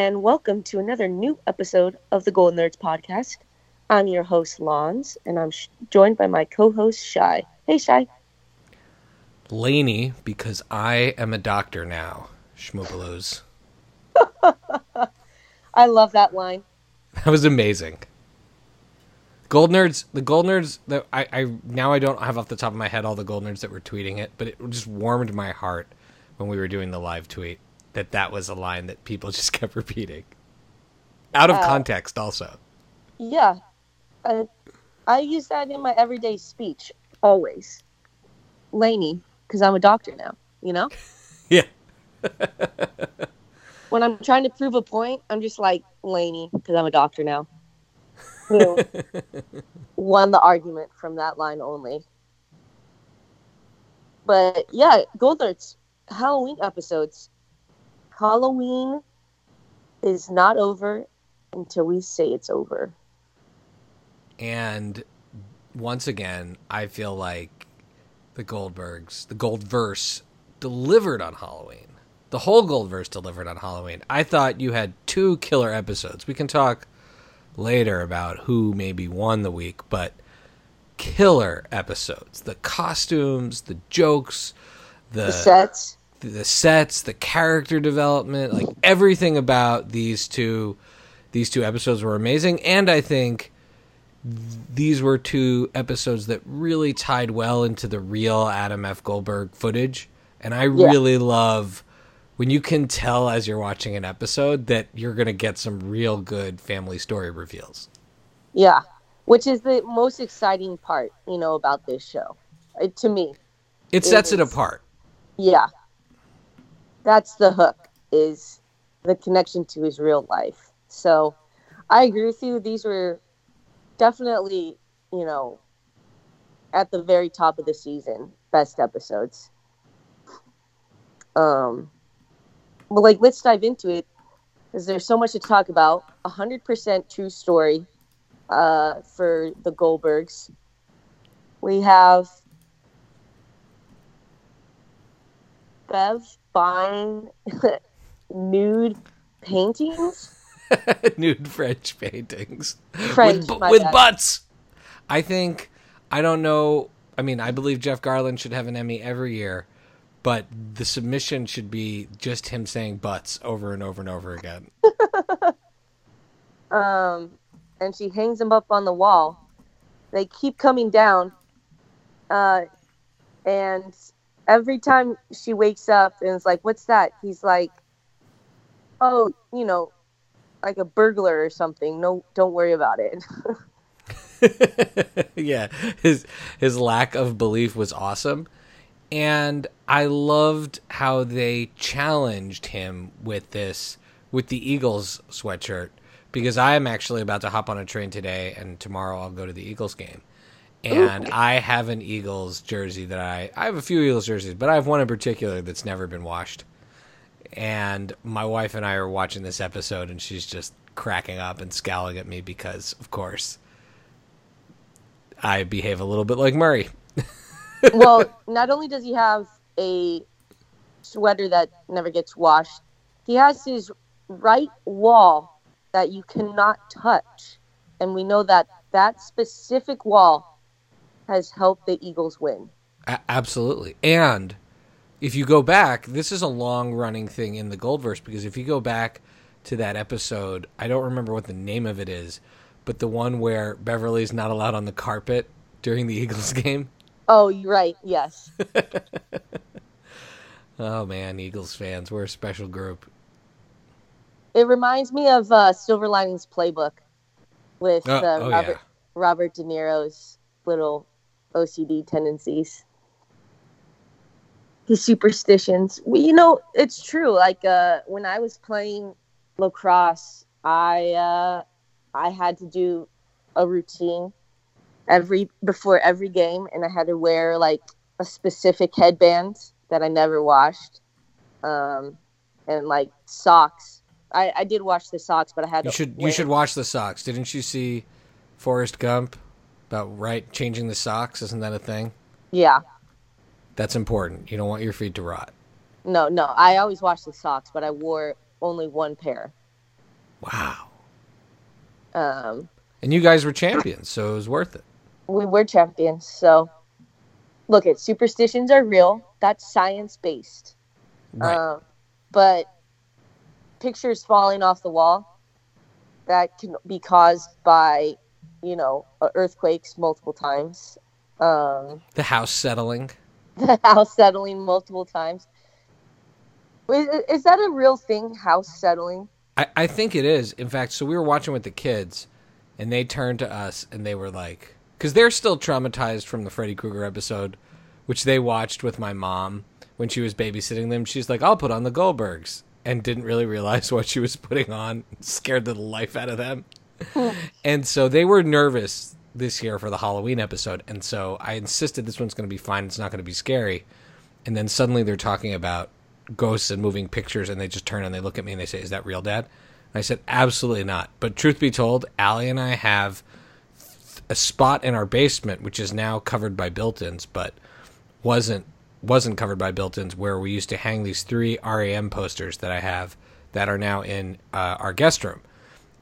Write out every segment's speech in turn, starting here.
and welcome to another new episode of the Gold Nerds podcast. I'm your host, Lons, and I'm sh- joined by my co host, Shy. Hey, Shy. Laney, because I am a doctor now. Schmoopaloos. I love that line. That was amazing. Gold nerds, the gold nerds that I, I now I don't have off the top of my head all the gold nerds that were tweeting it, but it just warmed my heart when we were doing the live tweet that that was a line that people just kept repeating, out of Uh, context. Also, Yeah. I, I use that in my everyday speech, always. Laney, because I'm a doctor now, you know? yeah, When I'm trying to prove a point, I'm just like, Laney, because I'm a doctor now. Who won the argument from that line only. But yeah, Goldnerds, Halloween episodes. Halloween is not over until we say it's over. and once again, I feel like the Goldbergs, the Goldverse, delivered on Halloween. The whole Goldverse delivered on Halloween. I thought you had two killer episodes. We can talk later about who maybe won the week, but killer episodes. The costumes, the jokes, the The sets. The sets, the character development, like everything about these two these two episodes were amazing and I think these were two episodes that really tied well into the real Adam F Goldberg footage and I really love when you can tell as you're watching an episode that you're going to get some real good family story reveals. Yeah. Which is the most exciting part, you know, about this show. Uh, to me. It sets it apart. Yeah. That's the hook is the connection to his real life. So I agree with you. These were definitely, you know, at the very top of the season, best episodes. Um but like let's dive into it because there's so much to talk about. A hundred percent true story uh, for the Goldbergs. We have Bev buying nude paintings. nude French paintings French, with, with butts. I think I don't know. I mean, I believe Jeff Garlin should have an Emmy every year, but the submission should be just him saying butts over and over and over again. Um, and she hangs them up on the wall. They keep coming down. Uh, and every time she wakes up and is like, "What's that?" He's like, "Oh, you know, like a burglar or something. No, don't worry about it." yeah, his his lack of belief was awesome, and I loved how they challenged him with this with the Eagles sweatshirt because I am actually about to hop on a train today, and tomorrow I'll go to the Eagles game, and I have an Eagles jersey that I I have a few Eagles jerseys, but I have one in particular that's never been washed. And my wife and I are watching this episode, and she's just cracking up and scowling at me because, of course, I behave a little bit like Murray. well, not only does he have a sweater that never gets washed, he has his right wall that you cannot touch. And we know that that specific wall has helped the Eagles win. A- absolutely. And if you go back, this is a long running thing in the Goldverse because if you go back to that episode, I don't remember what the name of it is, but the one where Beverly's not allowed on the carpet during the Eagles game. Oh, you're right. Yes. Oh man, Eagles fans, we're a special group. It reminds me of uh, Silver Linings Playbook with Oh, uh, oh, Robert, yeah. Robert De Niro's little OCD tendencies. His superstitions. Well, you know, it's true. Like uh, when I was playing lacrosse, I uh, I had to do a routine every before every game, and I had to wear like a specific headband that I never washed, um, and like socks. I, I did wash the socks, but I had You to. should you should watch the socks. Didn't you see Forrest Gump about right changing the socks? Isn't that a thing? Yeah. That's important. You don't want your feet to rot. No, no. I always wash the socks, but I wore only one pair. Wow. Um, And you guys were champions, so it was worth it. we were champions. So, look, at superstitions are real. That's science based. Right. Um, but pictures falling off the wall that can be caused by, you know, uh, earthquakes multiple times. Um, the house settling. the house settling multiple times. Is, is that a real thing? House settling? I, I think it is. In fact, so we were watching with the kids, and they turned to us and they were like, because they're still traumatized from the Freddy Krueger episode, which they watched with my mom when she was babysitting them. She's like, I'll put on the Goldbergs, and didn't really realize what she was putting on. Scared the life out of them. and so they were nervous this year for the Halloween episode. And so I insisted this one's going to be fine. It's not going to be scary. And then suddenly they're talking about ghosts and moving pictures, and they just turn and they look at me and they say, "Is that real, Dad?" And I said, "Absolutely not." But truth be told, Allie and I have a spot in our basement which is now covered by built-ins, but wasn't wasn't covered by built-ins, where we used to hang these three REM posters that I have that are now in uh, our guest room,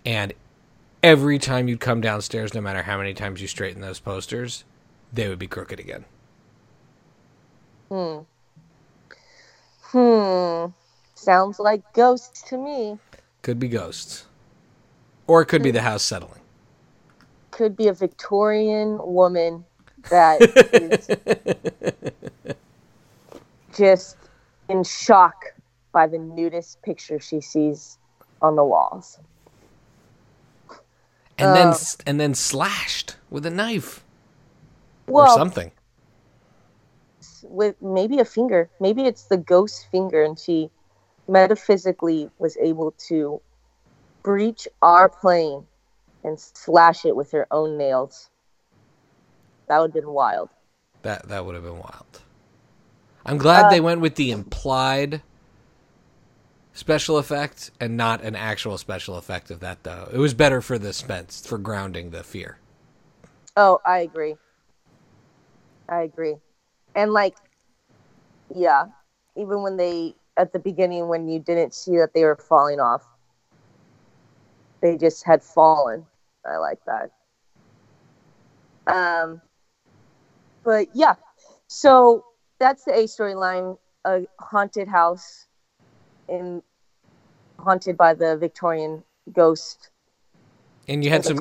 and every time you'd come downstairs, no matter how many times you straighten those posters, they would be crooked again. Hmm. Hmm. Sounds like ghosts to me. Could be ghosts, or it could be the house settling. Could be a Victorian woman that is just in shock by the nudist picture she sees on the walls. And then Oh. and then slashed with a knife Well, or something. with maybe a finger. Maybe it's the ghost finger, and she metaphysically was able to breach our plane and slash it with her own nails. That would have been wild. That that would have been wild. I'm glad Uh, they went with the implied special effect and not an actual special effect of that though. It was better for the suspense, for grounding the fear. Oh, I agree. I agree. And like, yeah, even when they at the beginning when you didn't see that they were falling off, they just had fallen. I like that. Um, but yeah, so that's the A storyline: a haunted house, in haunted by the Victorian ghost. And you had some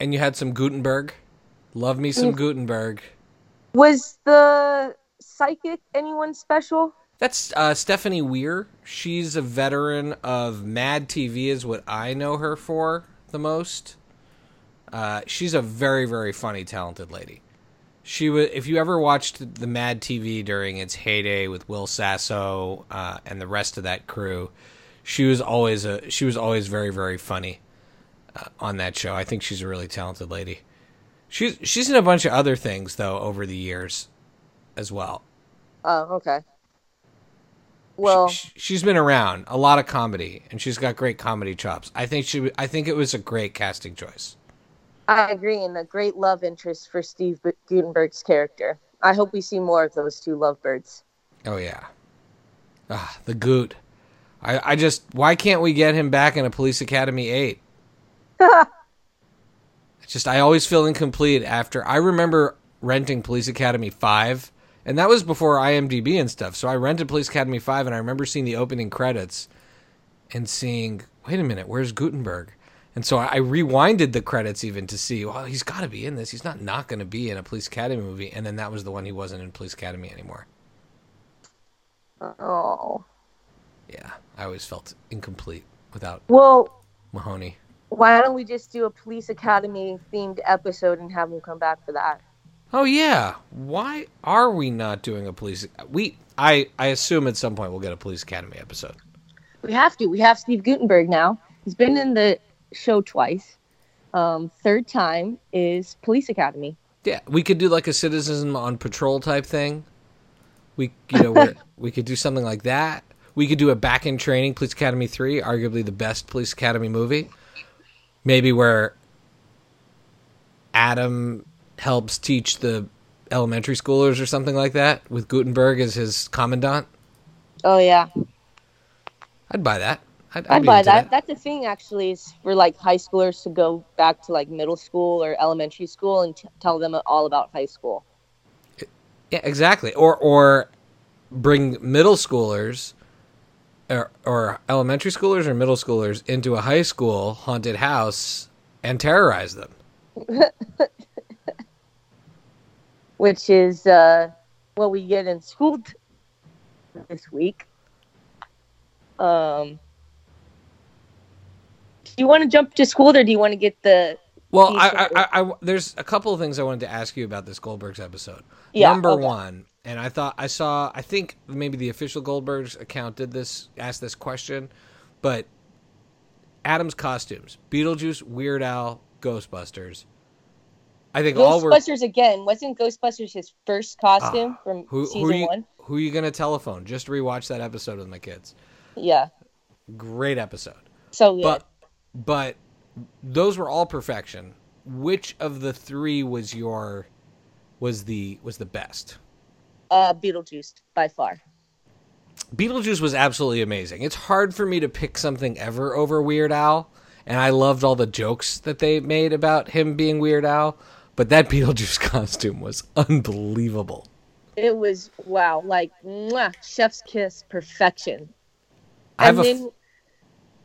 and you had some Guttenberg. Love me some Guttenberg. Was the psychic anyone special? That's uh, Stephanie Weir. She's a veteran of Mad TV, is what I know her for the most. Uh, she's a very, very funny, talented lady. She was. If you ever watched the Mad TV during its heyday with Will Sasso uh, and the rest of that crew, she was always a. She was always very, very funny uh, on that show. I think she's a really talented lady. She's she's in a bunch of other things though over the years, as well. Oh, okay. Well, She- she's been around a lot of comedy, and she's got great comedy chops. I think she. I think it was a great casting choice. I agree, and a great love interest for Steve Guttenberg's character. I hope we see more of those two lovebirds. Oh yeah, ah, the Goot. I, I just why can't we get him back in a Police Academy eight? Just I always feel incomplete after I remember renting Police Academy five, and that was before IMDb and stuff. So I rented Police Academy five, and I remember seeing the opening credits and seeing, wait a minute, where's Guttenberg? And so I rewinded the credits even to see, well, he's got to be in this. He's not not going to be in a Police Academy movie. And then that was the one he wasn't in Police Academy anymore. Oh. Yeah, I always felt incomplete without Well, Mahoney. why don't we just do a Police Academy themed episode and have him come back for that? Oh yeah, why are we not doing a police? We I I assume at some point we'll get a Police Academy episode. We have to. We have Steve Guttenberg now. He's been in the show twice. Um, third time is Police Academy. Yeah, we could do like a citizen on patrol type thing. We you know we could do something like that. We could do a back in training Police Academy three, arguably the best Police Academy movie. Maybe where Adam helps teach the elementary schoolers or something like that with Guttenberg as his commandant. Oh yeah. I'd buy that. I'd, I'd buy into that. That's the thing, actually, is for like high schoolers to go back to like middle school or elementary school and t- tell them all about high school. Yeah, exactly. Or or bring middle schoolers or, or elementary schoolers or middle schoolers into a high school haunted house and terrorize them. which is uh, what we get in school t- this week. Um, you want to jump to school or do you want to get the? Well, I. I, I, I- there's a couple of things I wanted to ask you about this Goldbergs episode. Yeah, Number okay. one, and I thought I saw, I think maybe the official Goldbergs account did this, asked this question, but Adam's costumes: Beetlejuice, Weird Al, Ghostbusters. I think all were. Ghostbusters again. Wasn't Ghostbusters his first costume Ah, from Who, season who, you, one? who are you gonna telephone? Just rewatch that episode with my kids. Yeah, Great episode. so good. But but those were all perfection. Which of the three was your was the was the best? uh, Beetlejuice by far. Beetlejuice was absolutely amazing. It's hard for me to pick something ever over Weird Al, and I loved all the jokes that they made about him being Weird Al, but that Beetlejuice costume was unbelievable. It was wow, like mwah, chef's kiss, perfection. And f- then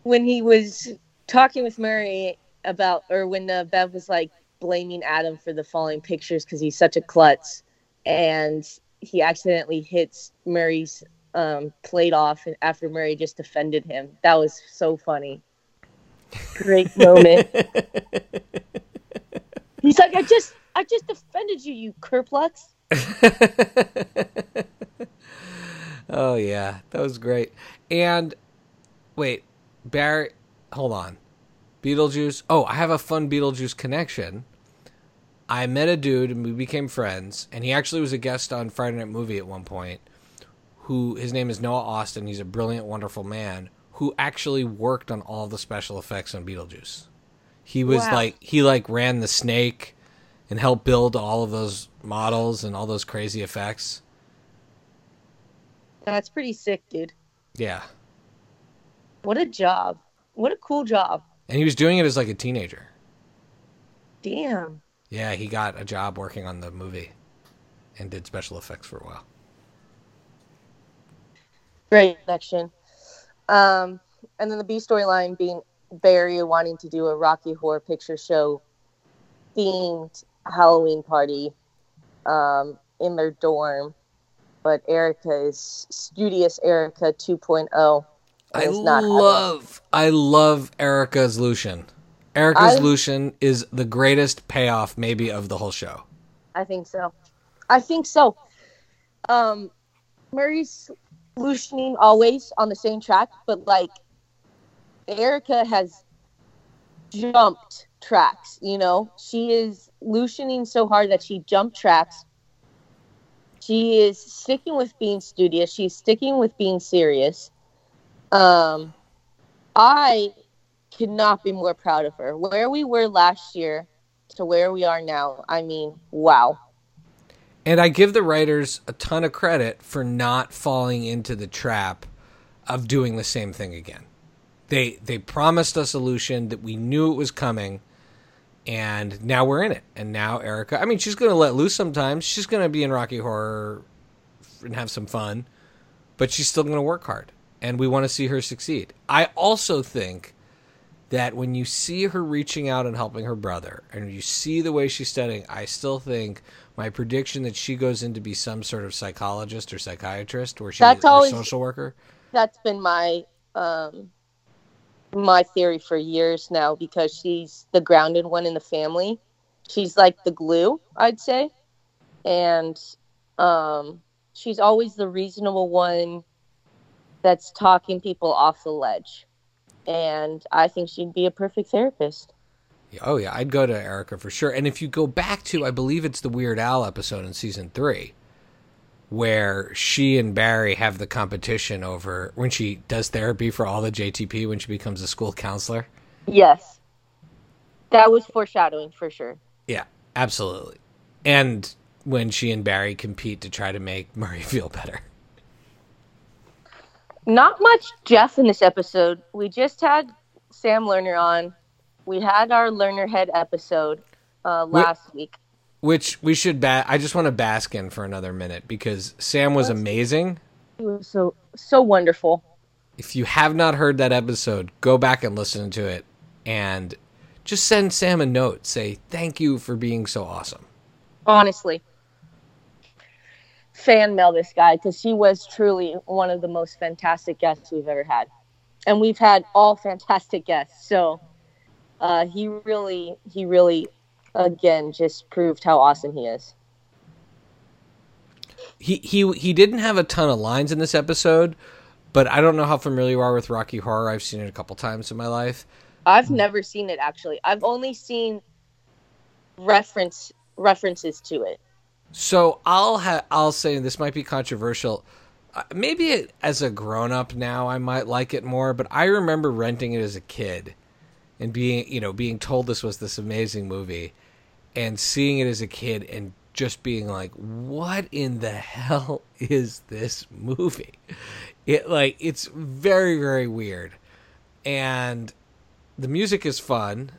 when he was talking with Murray about, or when uh, Bev was like blaming Adam for the falling pictures because he's such a klutz, and he accidentally hits Murray's um, plate off and after Murray just defended him. That was so funny. Great moment. he's like, I just, I just defended you, you kerplux. Oh yeah, that was great. And wait, Barry, hold on. Beetlejuice. Oh, I have a fun Beetlejuice connection. I met a dude and we became friends, and he actually was a guest on Friday Night Movie at one point. Who his name is Noah Austin. He's a brilliant, wonderful man who actually worked on all the special effects on Beetlejuice. He was Wow. like he like ran the snake and helped build all of those models and all those crazy effects. That's pretty sick, dude. Yeah. What a job. What a cool job. And he was doing it as like a teenager. Damn. Yeah, he got a job working on the movie and did special effects for a while. Great connection. Um, and then the B storyline being Barry wanting to do a Rocky Horror Picture Show themed Halloween party um, in their dorm, but Erica is studious Erica 2.0. I love I love Erica's Lucian. Erica's I- Lucian is the greatest payoff maybe of the whole show. I think so. I think so. Um, Murray's Lucianing always on the same track, but like Erica has jumped tracks. You know, she is Lucianing so hard that she jumped tracks. She is sticking with being studious. She's sticking with being serious. Um, I could not be more proud of her. Where we were last year to where we are now, I mean, wow. And I give the writers a ton of credit for not falling into the trap of doing the same thing again. They they promised a solution that we knew it was coming, and now we're in it. And now Erica, I mean, she's going to let loose sometimes. She's going to be in Rocky Horror and have some fun, but she's still going to work hard, and we want to see her succeed. I also think that when you see her reaching out and helping her brother, and you see the way she's studying, I still think my prediction that she goes in to be some sort of psychologist or psychiatrist, or she That's always- social worker. that's been my um my theory for years now because she's the grounded one in the family. She's like the glue, I'd say. And um she's always the reasonable one that's talking people off the ledge. And I think she'd be a perfect therapist. Oh yeah, I'd go to Erica for sure. And if you go back to, I believe it's the Weird Al episode in season three, where she and Barry have the competition over when she does therapy for all the JTP when she becomes a school counselor. Yes. That was foreshadowing for sure. Yeah, absolutely. And when she and Barry compete to try to make Murray feel better. Not much Jeff in this episode. We just had Sam Lerner on. We had our Lerner Head episode uh, last week. Which we should ba- I just want to bask in for another minute because Sam was amazing. He was so so wonderful. If you have not heard that episode, go back and listen to it and just send Sam a note. Say thank you for being so awesome. Honestly, fan mail this guy because he was truly one of the most fantastic guests we've ever had, and we've had all fantastic guests. So uh, he really, he really, again, just proved how awesome he is. He he he didn't have a ton of lines in this episode, but I don't know how familiar you are with Rocky Horror. I've seen it a couple times in my life. I've never seen it actually. I've only seen reference references to it. So I'll ha- I'll say this might be controversial. Uh, maybe it, as a grown up now I might like it more, but I remember renting it as a kid and being you know being told this was this amazing movie and seeing it as a kid and just being like what in the hell is this movie? It like it's very very weird. And the music is fun.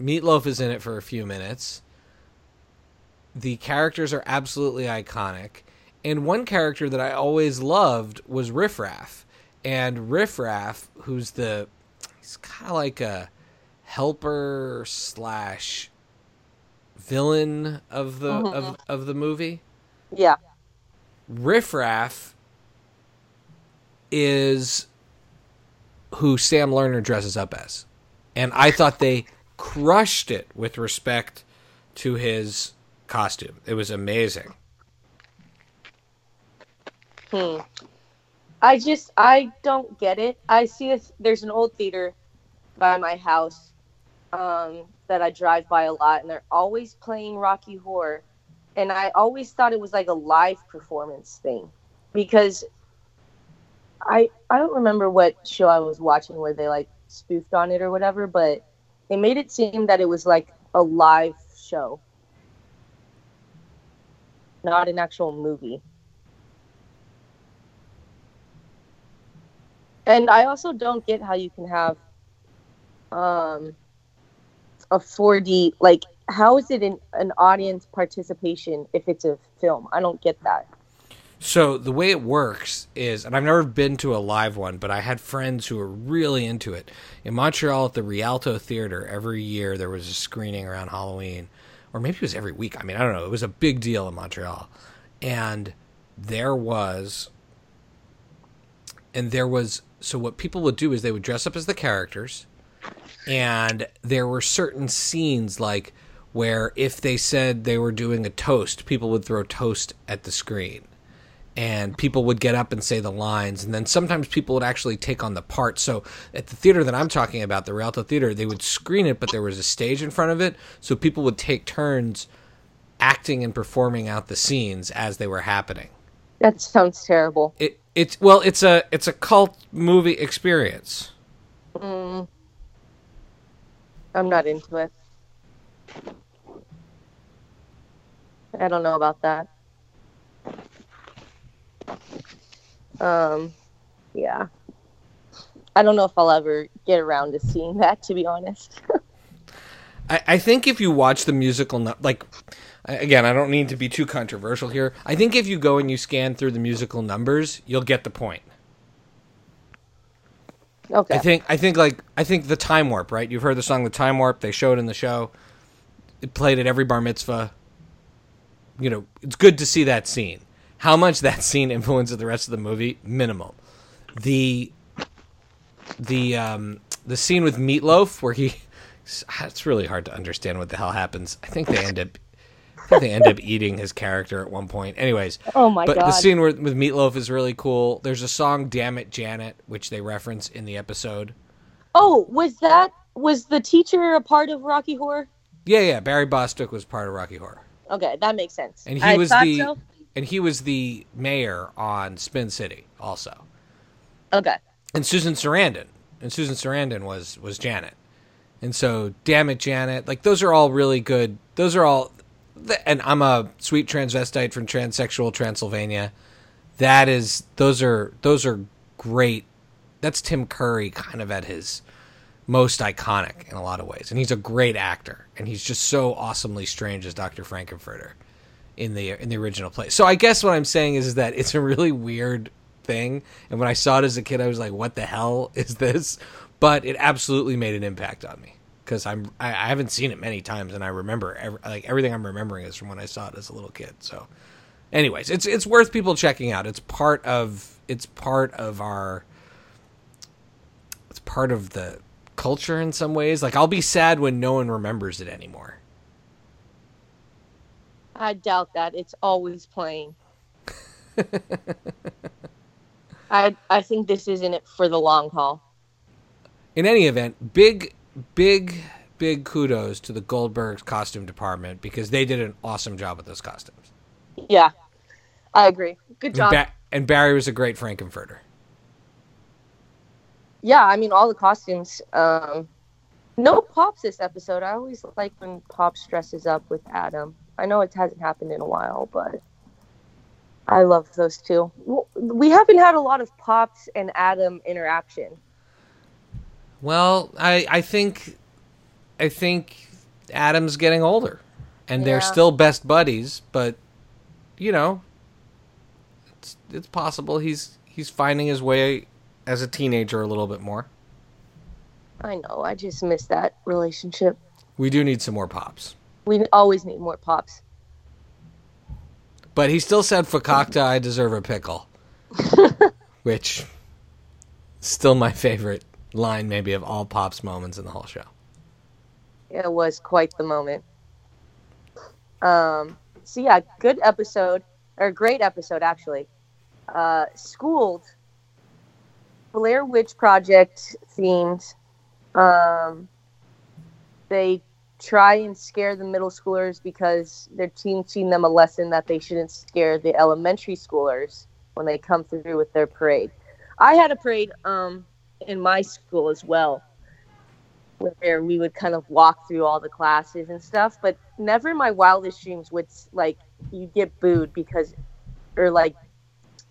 Meatloaf is in it for a few minutes the characters are absolutely iconic and one character that i always loved was riff raff and riff raff who's the he's kind of like a helper slash villain of the Mhm. of, of the movie Yeah. Riff Raff is who Sam Lerner dresses up as. And I thought they crushed it with respect to his costume. It was amazing. Hmm. I just I don't get it. I see this. There's an old theater by my house um, that I drive by a lot, and they're always playing Rocky Horror, and I always thought it was like a live performance thing because I I don't remember what show I was watching where they like spoofed on it or whatever, but they made it seem that it was like a live show, not an actual movie. And I also don't get how you can have um a 4D like how is it an, an audience participation if it's a film? I don't get that. So the way it works is, and I've never been to a live one, but I had friends who were really into it. In Montreal at the Rialto Theater, every year there was a screening around Halloween, or maybe it was every week. I mean, I don't know. It was a big deal in Montreal, and there was, and there was. So what people would do is they would dress up as the characters, and there were certain scenes like where if they said they were doing a toast, people would throw toast at the screen and people would get up and say the lines and then sometimes people would actually take on the part so at the theater that i'm talking about the rialto theater they would screen it but there was a stage in front of it so people would take turns acting and performing out the scenes as they were happening That sounds terrible. it it's well it's a it's a cult movie experience Mm. I'm not into it. I don't know about that. Um, yeah. I don't know if I'll ever get around to seeing that, to be honest. I, I think if you watch the musical, like again, I don't need to be too controversial here. I think if you go and you scan through the musical numbers, you'll get the point. okay. I think I think like I think the time warp, right? You've heard the song "The Time Warp." They showed in the show. It played at every bar mitzvah. You know, it's good to see that scene. How much that scene influences the rest of the movie? Minimal. The the um the scene with Meatloaf where he it's really hard to understand what the hell happens. I think they end up I think they end up eating his character at one point. Anyways, oh my god. but god. the scene where, with Meatloaf is really cool. There's a song "Damn It, Janet," which they reference in the episode. oh, was that was the teacher a part of Rocky Horror? Yeah, yeah. Barry Bostwick was part of Rocky Horror, Okay, that makes sense. and he I was the so. And he was the mayor on Spin City also. Okay. And Susan Sarandon, and Susan Sarandon was was Janet, and so "Damn It, Janet," like those are all really good. Those are all, and I'm a sweet transvestite from transsexual Transylvania. That is, those are those are great. That's Tim Curry kind of at his most iconic in a lot of ways, and he's a great actor, and he's just so awesomely strange as Doctor Frank-N-Furter in the in the original play. So I guess what I'm saying is, is that it's a really weird thing, and when I saw it as a kid, I was like, "What the hell is this?" But it absolutely made an impact on me because I'm I, I, haven't seen it many times, and I remember every, like everything I'm remembering is from when I saw it as a little kid. So, anyways, it's it's worth people checking out. It's part of it's part of our it's part of the culture in some ways. Like I'll be sad when no one remembers it anymore. I doubt that. It's always playing. I I think this is in it for the long haul. In any event, big big big kudos to the Goldbergs costume department because they did an awesome job with those costumes. Yeah. I agree. Good job. And, ba- and Barry was a great Frank-N-Furter. Yeah, I mean all the costumes um no pops this episode. I always like when Pops dresses up with Adam. I know it hasn't happened in a while, but I love those two. We haven't had a lot of Pops and Adam interaction. Well, I I think I think Adam's getting older, and yeah. they're still best buddies. But you know, it's it's possible he's he's finding his way as a teenager a little bit more. I know. I just miss that relationship. We do need some more pops. We always need more pops. But he still said, "Fakakta, I deserve a pickle," which still my favorite line, maybe of all pops moments in the whole show. It was quite the moment. Um. So yeah, good episode or great episode actually. Uh, schooled Blair Witch Project themed. Um, they try and scare the middle schoolers because they're teaching them a lesson that they shouldn't scare the elementary schoolers when they come through with their parade. I had a parade um, in my school as well, where we would kind of walk through all the classes and stuff, but never in my wildest dreams would like you get booed because, or like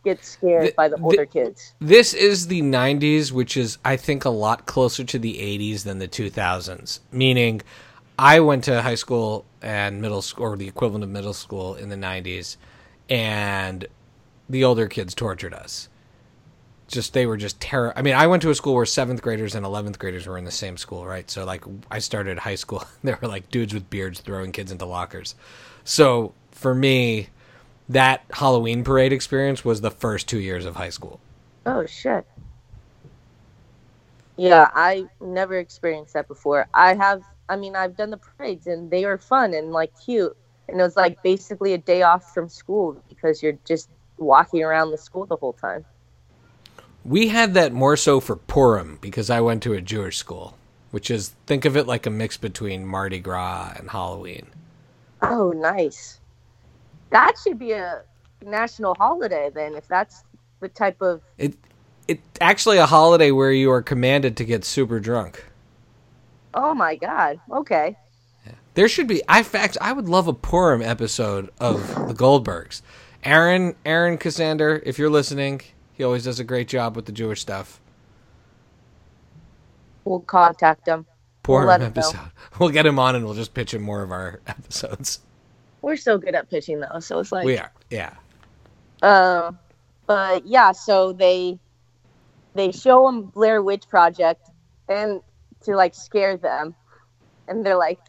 get scared the, by the older the, kids. This is the 90s, which is, I think, a lot closer to the 80s than the 2000s, meaning I went to high school and middle school, or the equivalent of middle school in the 90s, and the older kids tortured us. Just they were just terror. I mean, I went to a school where seventh graders and eleventh graders were in the same school, right? So like, I started high school. there were like dudes with beards throwing kids into lockers. So for me, that Halloween parade experience was the first two years of high school. Oh shit. Yeah, I never experienced that before. I have I mean, I've done the parades and they are fun and like cute. And it was like basically a day off from school because you're just walking around the school the whole time. We had that more so for Purim because I went to a Jewish school, which is think of it like a mix between Mardi Gras and Halloween. Oh, nice. That should be a national holiday then if that's the type of It it's actually a holiday where you are commanded to get super drunk. Oh my god. Okay. Yeah. There should be. I fact. I would love a Purim episode of the Goldbergs. Aaron, Aaron Kaczander, if you're listening, he always does a great job with the Jewish stuff. We'll contact him. Purim we'll episode. We'll get him on and we'll just pitch him more of our episodes. We're so good at pitching though, so it's like we are. Yeah. Um, uh, but yeah, so they they show him Blair Witch Project, and to like scare them, and they're like,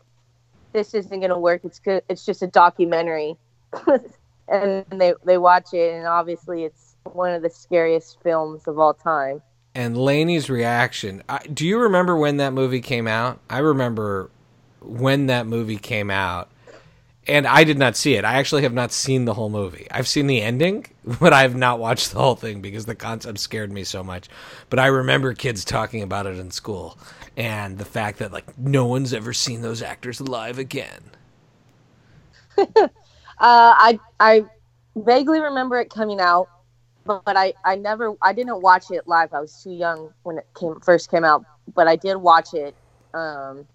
"This isn't gonna work. It's good. It's just a documentary." and they they watch it, and obviously it's one of the scariest films of all time. And Laney's reaction. I, do you remember when that movie came out? I remember when that movie came out and I did not see it. I actually have not seen the whole movie. I've seen the ending, but I have not watched the whole thing because the concept scared me so much. But I remember kids talking about it in school and the fact that like no one's ever seen those actors live again. uh, I I vaguely remember it coming out, but, but I I never I didn't watch it live. I was too young when it came first came out, but I did watch it. Um,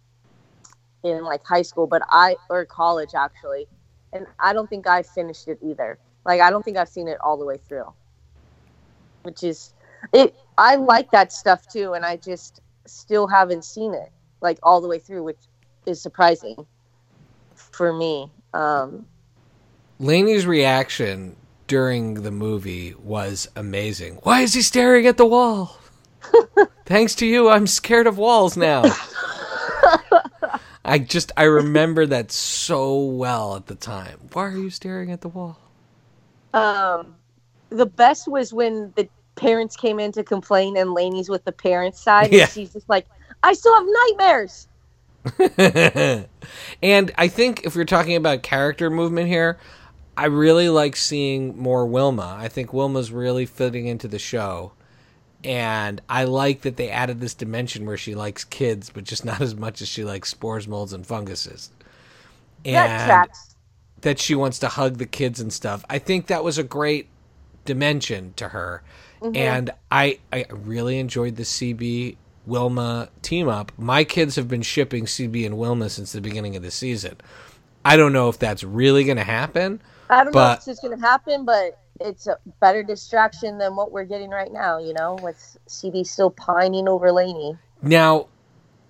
in like high school, but I or college actually, and I don't think I finished it either. Like I don't think I've seen it all the way through, which is it I like that stuff too, and I just still haven't seen it like all the way through, which is surprising for me. Um, Laney's reaction during the movie was amazing. Why is he staring at the wall? Thanks to you, I'm scared of walls now. I just I remember that so well at the time. Why are you staring at the wall? Um, the best was when the parents came in to complain and Laney's with the parents' side, and Yeah. she's just like, "I still have nightmares." and I think if we're talking about character movement here, I really like seeing more Wilma. I think Wilma's really fitting into the show. And I like that they added this dimension where she likes kids, but just not as much as she likes spores, molds, and funguses. And that that she wants to hug the kids and stuff. I think that was a great dimension to her. Mm-hmm. And I I really enjoyed the CB Wilma team up. My kids have been shipping CB and Wilma since the beginning of the season. I don't know if that's really going to happen. I don't know if it's going to happen, but it's a better distraction than what we're getting right now. You know, with CB still pining over Laney. Now,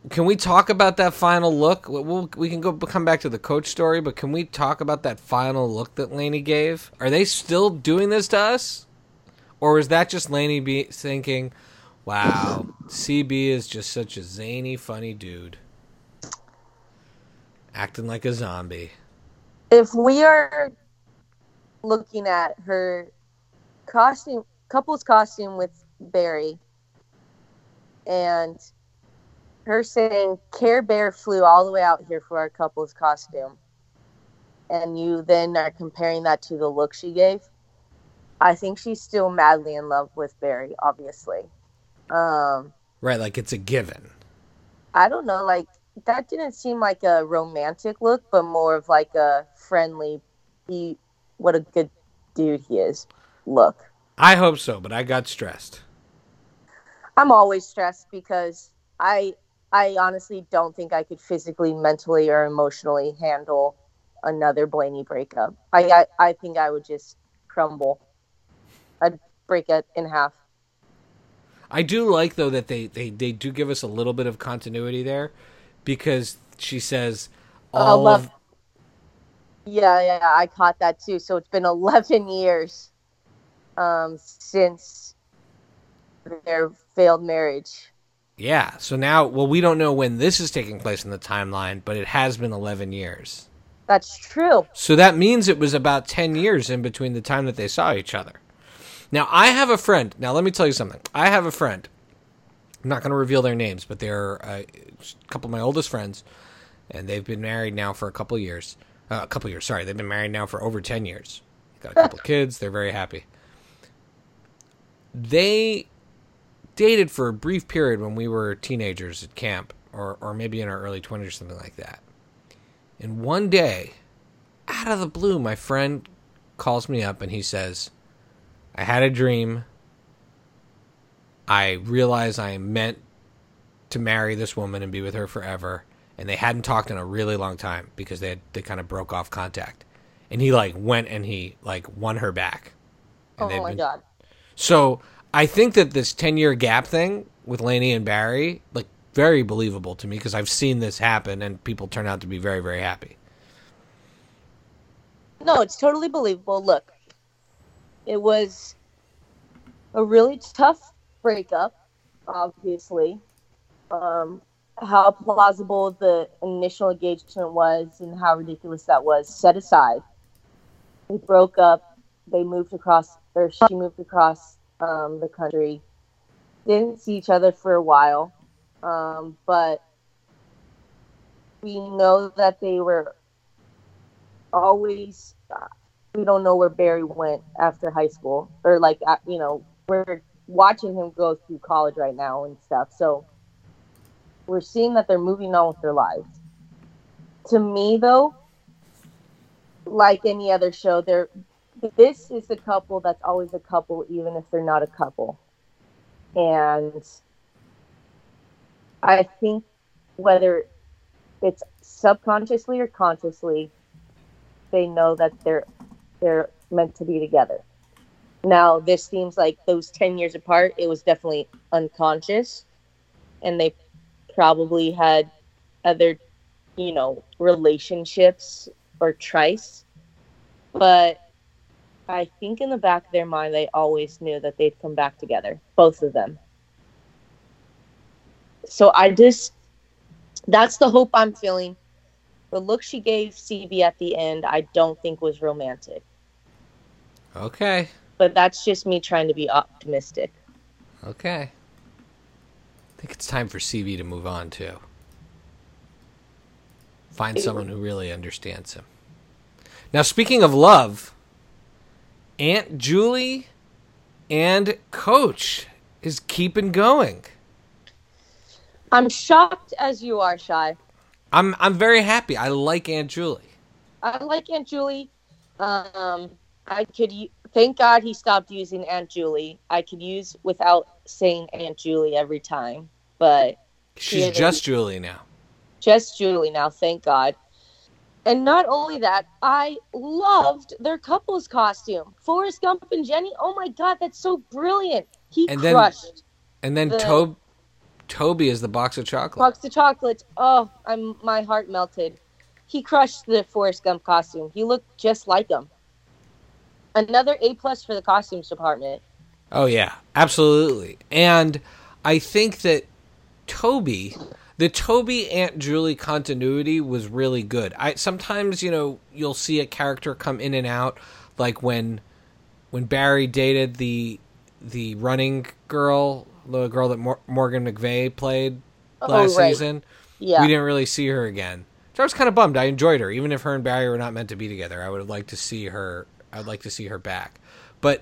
can we talk about that final look? We'll, we'll- we can go come back to the coach story, but can we talk about that final look that Laney gave? Are they still doing this to us, or is that just Laney be thinking, "Wow, CB is just such a zany, funny dude, acting like a zombie"? if we are looking at her costume couple's costume with barry. And her saying care bear flew all the way out here for our couple's costume. And you then are comparing that to the look she gave. I think she's still madly in love with barry obviously. Um Right, like it's a given. I don't know, like that didn't seem like a romantic look, but more of like a friendly, he, what a good dude he is look. I hope so, but I got stressed. I'm always stressed because I, I honestly don't think I could physically, mentally, or emotionally handle another Blaney breakup. I, I, I think I would just crumble. I'd break it in half. I do like though that they, they, they do give us a little bit of continuity there because she says all love- of Yeah, yeah, I caught that too. So it's been 11 years um, since their failed marriage. Yeah. So now, well, we don't know when this is taking place in the timeline, but it has been 11 years. That's true. So that means it was about 10 years in between the time that they saw each other. Now, I have a friend. Now, let me tell you something. I have a friend. I'm not going to reveal their names, but they're uh, a couple of my oldest friends, and they've been married now for a couple of years. Uh, a couple years, sorry. They've been married now for over 10 years. Got a couple kids. They're very happy. They dated for a brief period when we were teenagers at camp, or, or maybe in our early 20s or something like that. And one day, out of the blue, my friend calls me up and he says, I had a dream. I realize I am meant to marry this woman and be with her forever. And they hadn't talked in a really long time because they had, they kind of broke off contact. And he like went and he like won her back. And Oh my been- god. So I think that this 10 year gap thing with Laney and Barry, like, very believable to me because I've seen this happen and people turn out to be very, very happy. No, it's totally believable. Look, it was a really tough breakup, obviously. Um, how plausible the initial engagement was and how ridiculous that was set aside. They broke up. They moved across, or she moved across um, the country. Didn't see each other for a while, um, but we know that they were always we don't know where Barry went after high school, or like uh, you know we're watching him go through college right now and stuff. So we're seeing that they're moving on with their lives. To me, though, like any other show, this is a couple that's always a couple, even if they're not a couple. And I think whether it's subconsciously or consciously, they know that they're they're meant to be together. Now, this seems like those 10 years apart, it was definitely unconscious. And they probably had other, you know, relationships or trice. But I think in the back of their mind, they always knew that they'd come back together, both of them. So I just, that's the hope I'm feeling. The look she gave CB at the end, I don't think was romantic. Okay. But that's just me trying to be optimistic. Okay. I think it's time for CB to move on too. Find someone who really understands him. Now, speaking of love, Aunt Julie and Coach is keeping going. I'm shocked as you are, Shy. I'm I'm very happy. I like Aunt Julie. I like Aunt Julie. Um, I could thank God he stopped using Aunt Julie. I could use without saying Aunt Julie every time, but She's just Julie now. just Julie now, thank God. And not only that, I loved their couples costume. Forrest Gump and Jenny. Oh my God, that's so brilliant. He And then- crushed. And then The- Tob Toby is the box of chocolates. Box of chocolates. Oh, I'm my heart melted. He crushed the Forrest Gump costume. He looked just like him. Another A plus for the costumes department. Oh yeah, absolutely. And I think that Toby, the Toby Aunt Julie continuity was really good. I sometimes, you know, you'll see a character come in and out like when when Barry dated the the running girl, the girl that Mor- Morgan McVeigh played oh, last oh, right. season. Yeah. We didn't really see her again. So I was kind of bummed. I enjoyed her, even if her and Barry were not meant to be together. I would have liked to see her. I'd like to see her back, but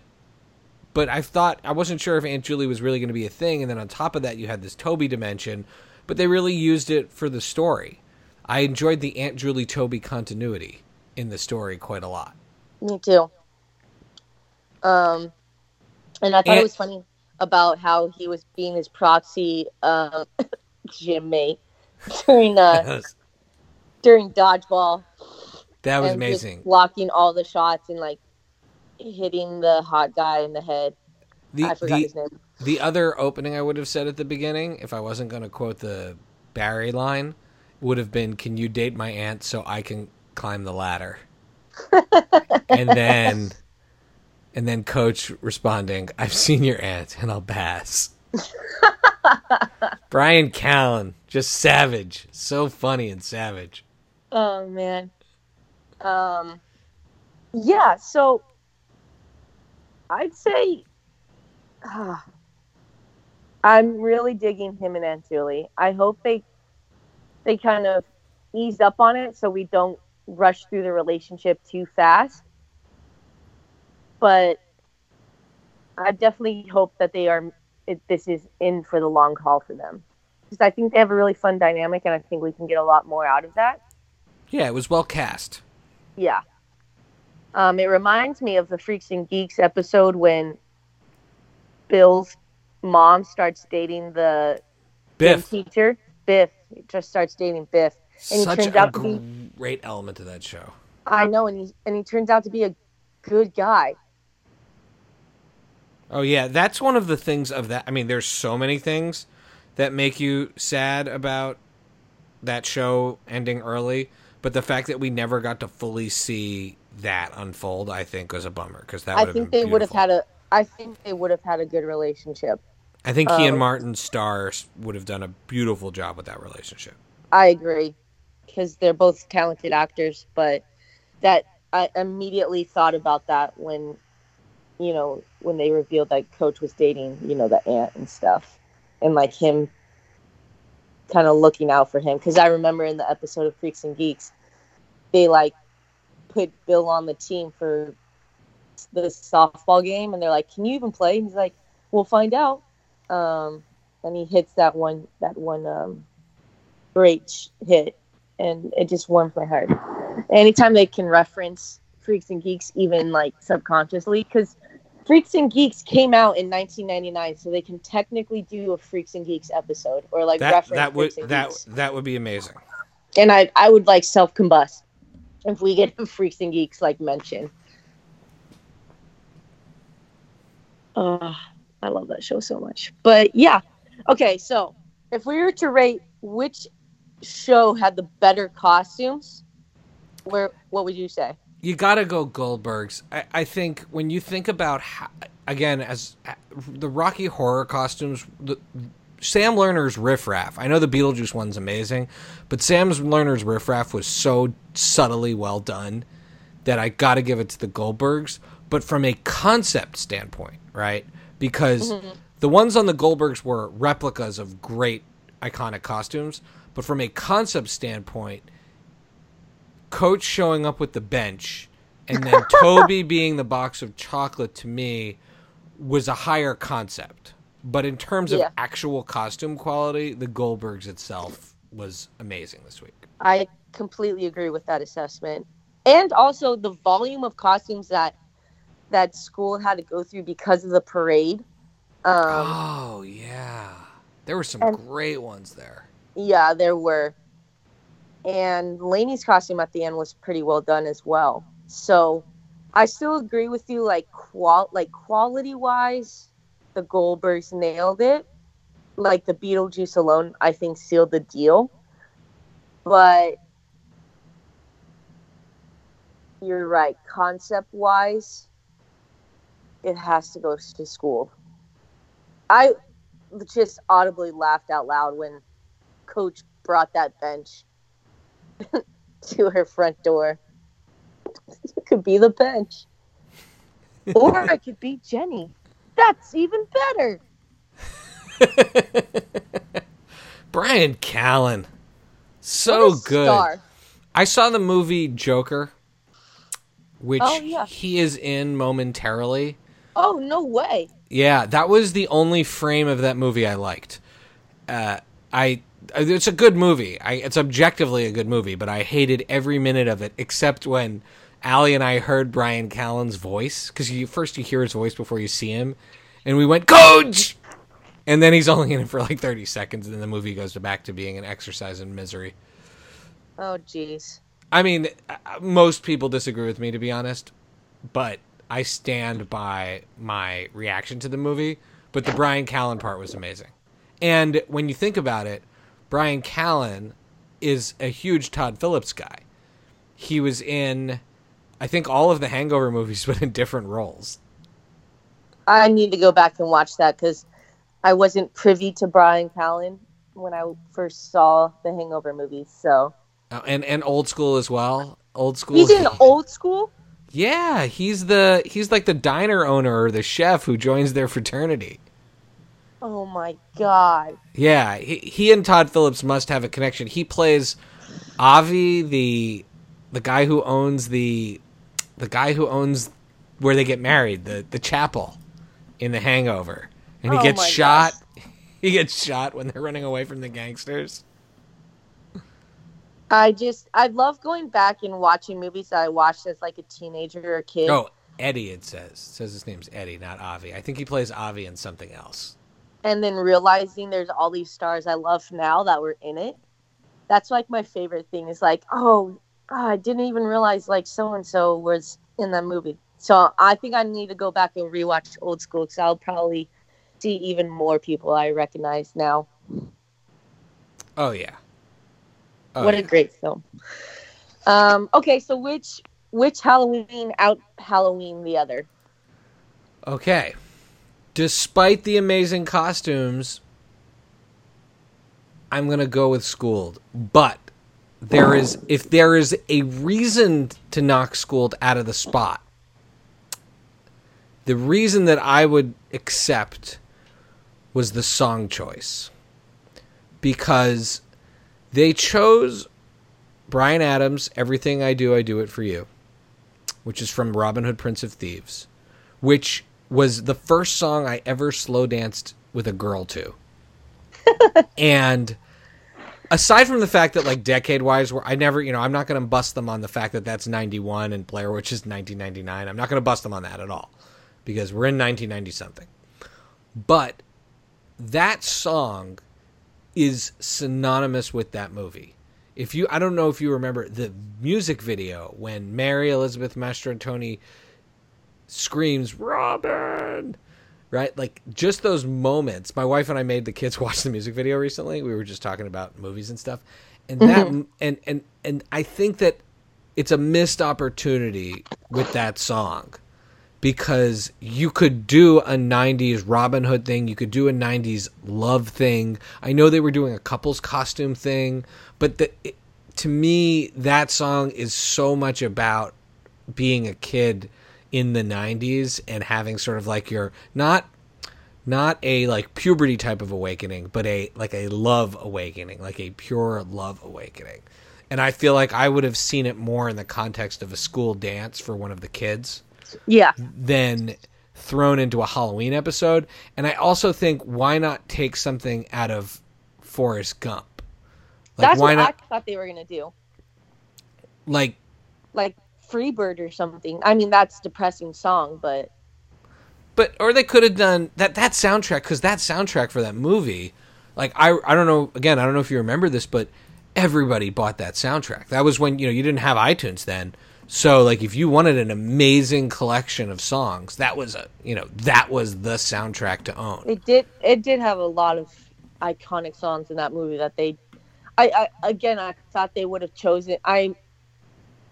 but I thought I wasn't sure if Aunt Julie was really going to be a thing. And then on top of that, you had this Toby dimension, but they really used it for the story. I enjoyed the Aunt Julie Toby continuity in the story quite a lot. Me too. Um, and I thought And- it was funny about how he was being his proxy um, gym mate during uh, during dodgeball. that was amazing. blocking all the shots and like hitting the hot guy in the head. The I forgot the, his name. the other opening I would have said at the beginning, if I wasn't going to quote the Barry line, would have been, "Can you date my aunt so I can climb the ladder?" and then, and then Coach responding, "I've seen your aunt, and I'll pass." Bryan Callen, just savage, so funny and savage. Oh man. Um yeah, so I'd say ah, I'm really digging him and Aunt Julie. I hope they they kind of ease up on it so we don't rush through the relationship too fast. But I definitely hope that they are it, this is in for the long haul for them. Because I think they have a really fun dynamic and I think we can get a lot more out of that. Yeah, it was well cast. Yeah. Um, it reminds me of the Freaks and Geeks episode when Bill's mom starts dating the Biff, teacher. Biff he just starts dating Biff. And he turns out to be great element to that show. I know, and he and he turns out to be a good guy. Oh yeah, that's one of the things of that. I mean, there's so many things that make you sad about that show ending early, but the fact that we never got to fully see that unfold, I think, was a bummer because that. I would think they would have had a I think they would have had a good relationship. I think he and um, Martin Starr would have done a beautiful job with that relationship. I agree because they're both talented actors, but that I immediately thought about that when you know when they revealed that Coach was dating you know the aunt and stuff, and like him kind of looking out for him because I remember in the episode of Freaks and Geeks they like put Bill on the team for the softball game and they're like, "Can you even play?" And he's like, "We'll find out." Um, and he hits that one that one um, great hit, and it just warms my heart. Anytime they can reference Freaks and Geeks, even like subconsciously, because Freaks and Geeks came out in 1999, so they can technically do a Freaks and Geeks episode or like That reference that would that Geeks. that would be amazing. And I I would like self combust if we get a Freaks and Geeks like mention. Uh, I love that show so much. But yeah, okay. So if we were to rate which show had the better costumes, where what would you say? You got to go Goldberg's. I, I think when you think about how, again as the Rocky Horror costumes, the, Sam Lerner's Riff Raff. I know the Beetlejuice one's amazing, but Sam Lerner's Riff Raff was so subtly well done that I got to give it to the Goldbergs. But from a concept standpoint, right? Because mm-hmm. the ones on the Goldbergs were replicas of great iconic costumes, but from a concept standpoint, Coach showing up with the bench and then Toby being the box of chocolate to me was a higher concept. But in terms of yeah. actual costume quality, the Goldbergs itself was amazing this week. I completely agree with that assessment. And also the volume of costumes that that school had to go through because of the parade. Um, oh yeah, there were some and, great ones there. Yeah, there were. And Laney's costume at the end was pretty well done as well. So I still agree with you, like qual like quality wise, the Goldbergs nailed it. Like the Beetlejuice alone, I think sealed the deal. But you're right. Concept wise, it has to go to school. I just audibly laughed out loud when coach brought that bench to her front door. it could be the bench. or it could be Jenny. That's even better. Bryan Callen. So good. Star. I saw the movie Joker, which oh, yeah. he is in momentarily. Oh, no way. Yeah, that was the only frame of that movie I liked. Uh, I it's a good movie. I, it's objectively a good movie, but I hated every minute of it except when Allie and I heard Bryan Callen's voice because you first you hear his voice before you see him, and we went coach, and then he's only in it for like thirty seconds, and then the movie goes back to being an exercise in misery. Oh, jeez. I mean, uh, most people disagree with me, to be honest, but I stand by my reaction to the movie. But the Bryan Callen part was amazing, and when you think about it, Bryan Callen is a huge Todd Phillips guy. He was in, I think, all of the Hangover movies, but in different roles. I need to go back and watch that because I wasn't privy to Bryan Callen when I first saw the Hangover movies. So, oh, and and old school as well. Old school. He's in old school. Yeah, he's the he's like the diner owner or the chef who joins their fraternity. Oh my god. Yeah, he, he and Todd Phillips must have a connection. He plays Avi, the the guy who owns the the guy who owns where they get married, the the chapel in The Hangover, and he oh gets shot. Gosh. He gets shot when they're running away from the gangsters. I just I love going back and watching movies that I watched as like a teenager or a kid. Oh, Eddie, it says. It says his name's Eddie, not Avi. I think he plays Avi in something else. And then realizing there's all these stars I love now that were in it. That's like my favorite thing is like, oh, oh I didn't even realize like so and so was in that movie. So I think I need to go back and rewatch old school because I'll probably see even more people I recognize now. Oh yeah, Oh, what yeah. a great film. Um, okay, so which which Halloween out Halloween the other? Okay. Despite the amazing costumes, I'm gonna go with Schooled. But there is if there is a reason to knock Schooled out of the spot, the reason that I would accept was the song choice. Because they chose Bryan Adams' Everything I Do, I Do It For You, which is from Robin Hood, Prince of Thieves, which was the first song I ever slow danced with a girl to. and aside from the fact that, like, decade wise, where I never, you know, I'm not going to bust them on the fact that that's 91 and Blair Witch is 1999. I'm not going to bust them on that at all because we're in 1990 something. But that song is synonymous with that movie. If you, I don't know if you remember the music video when Mary Elizabeth Mastrantonio screams "Robin," right? Like just those moments. My wife and I made the kids watch the music video recently. We were just talking about movies and stuff, and that mm-hmm. and and and I think that it's a missed opportunity with that song because you could do a 90s Robin Hood thing, you could do a 90s love thing. I know they were doing a couple's costume thing, but the, it, to me that song is so much about being a kid in the 90s and having sort of like your not not a like puberty type of awakening, but a like a love awakening, like a pure love awakening. And I feel like I would have seen it more in the context of a school dance for one of the kids Yeah. than thrown into a Halloween episode. And I also think why not take something out of Forrest Gump? Like That's why what not I thought they were gonna do. like Like Freebird or something. I mean, that's depressing song, but but or they could have done that that soundtrack cuz that soundtrack for that movie like I I don't know again, I don't know if you remember this, but everybody bought that soundtrack. That was when, you know, you didn't have iTunes then. So like if you wanted an amazing collection of songs, that was a, you know, that was the soundtrack to own. it did it did have a lot of iconic songs in that movie that they I, I again I thought they would have chosen I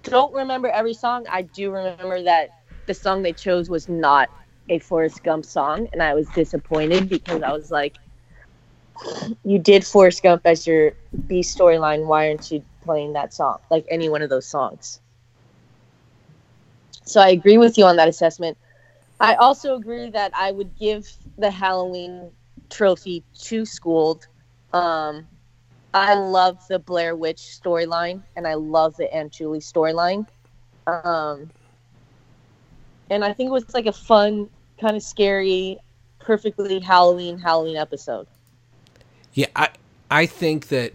don't remember every song. I do remember that the song they chose was not a Forrest Gump song and I was disappointed because I was like you did Forrest Gump as your B storyline, why aren't you playing that song? Like any one of those songs. So I agree with you on that assessment. I also agree that I would give the Halloween trophy to Schooled. Um, I love the Blair Witch storyline, and I love the Aunt Julie storyline. Um, and I think it was like a fun, kind of scary, perfectly Halloween Halloween episode. Yeah, I I think that,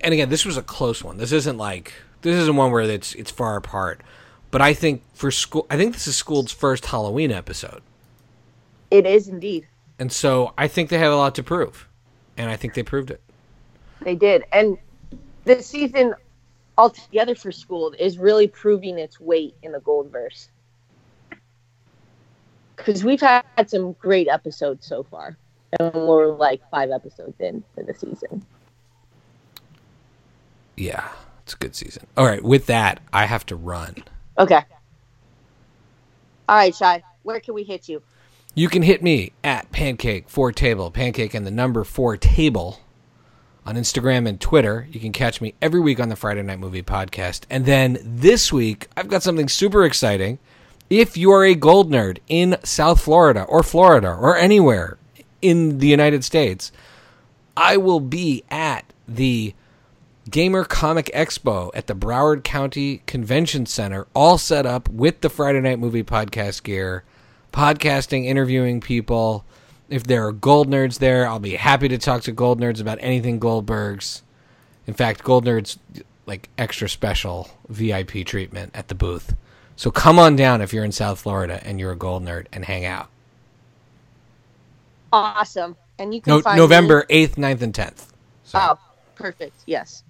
and again, this was a close one. This isn't like this isn't one where it's it's far apart. But I think for school, I think this is Schooled's first Halloween episode, It is indeed. and so I think they have a lot to prove, and I think they proved it. They did. And the season altogether for school is really proving its weight in the Goldverse. Because we've had some great episodes so far. And we're like five episodes in for the season. Yeah, it's a good season. All right, with that, I have to run. Okay. All right, Shy. Where can we hit you? You can hit me at pancake four table pancake and the number four table on Instagram and Twitter. You can catch me every week on the Friday Night Movie Podcast. And then this week, I've got something super exciting. If you are a gold nerd in South Florida or Florida or anywhere in the United States, I will be at the Gamer Comic Expo at the Broward County Convention Center, all set up with the Friday Night Movie Podcast gear, podcasting, interviewing people. If there are gold nerds there, I'll be happy to talk to gold nerds about anything Goldberg's. In fact, gold nerds like extra special VIP treatment at the booth. So come on down if you're in South Florida and you're a gold nerd and hang out. Awesome. And you can No, find me- November 8th, 9th, and 10th. So, Oh, perfect. Yes.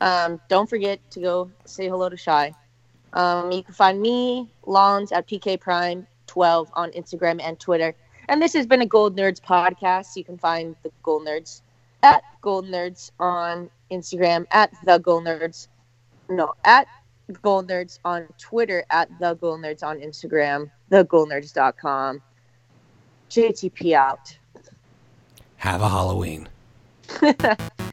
Um, don't forget to go say hello to Shy. Um, you can find me, Lawns, at PK Prime 12 on Instagram and Twitter. And this has been a Gold Nerds podcast. You can find the Gold Nerds at Gold Nerds on Instagram, at the Gold Nerds. No, at Gold Nerds on Twitter, at the Gold Nerds on Instagram, thegoldnerds.com. JTP out. have a Halloween.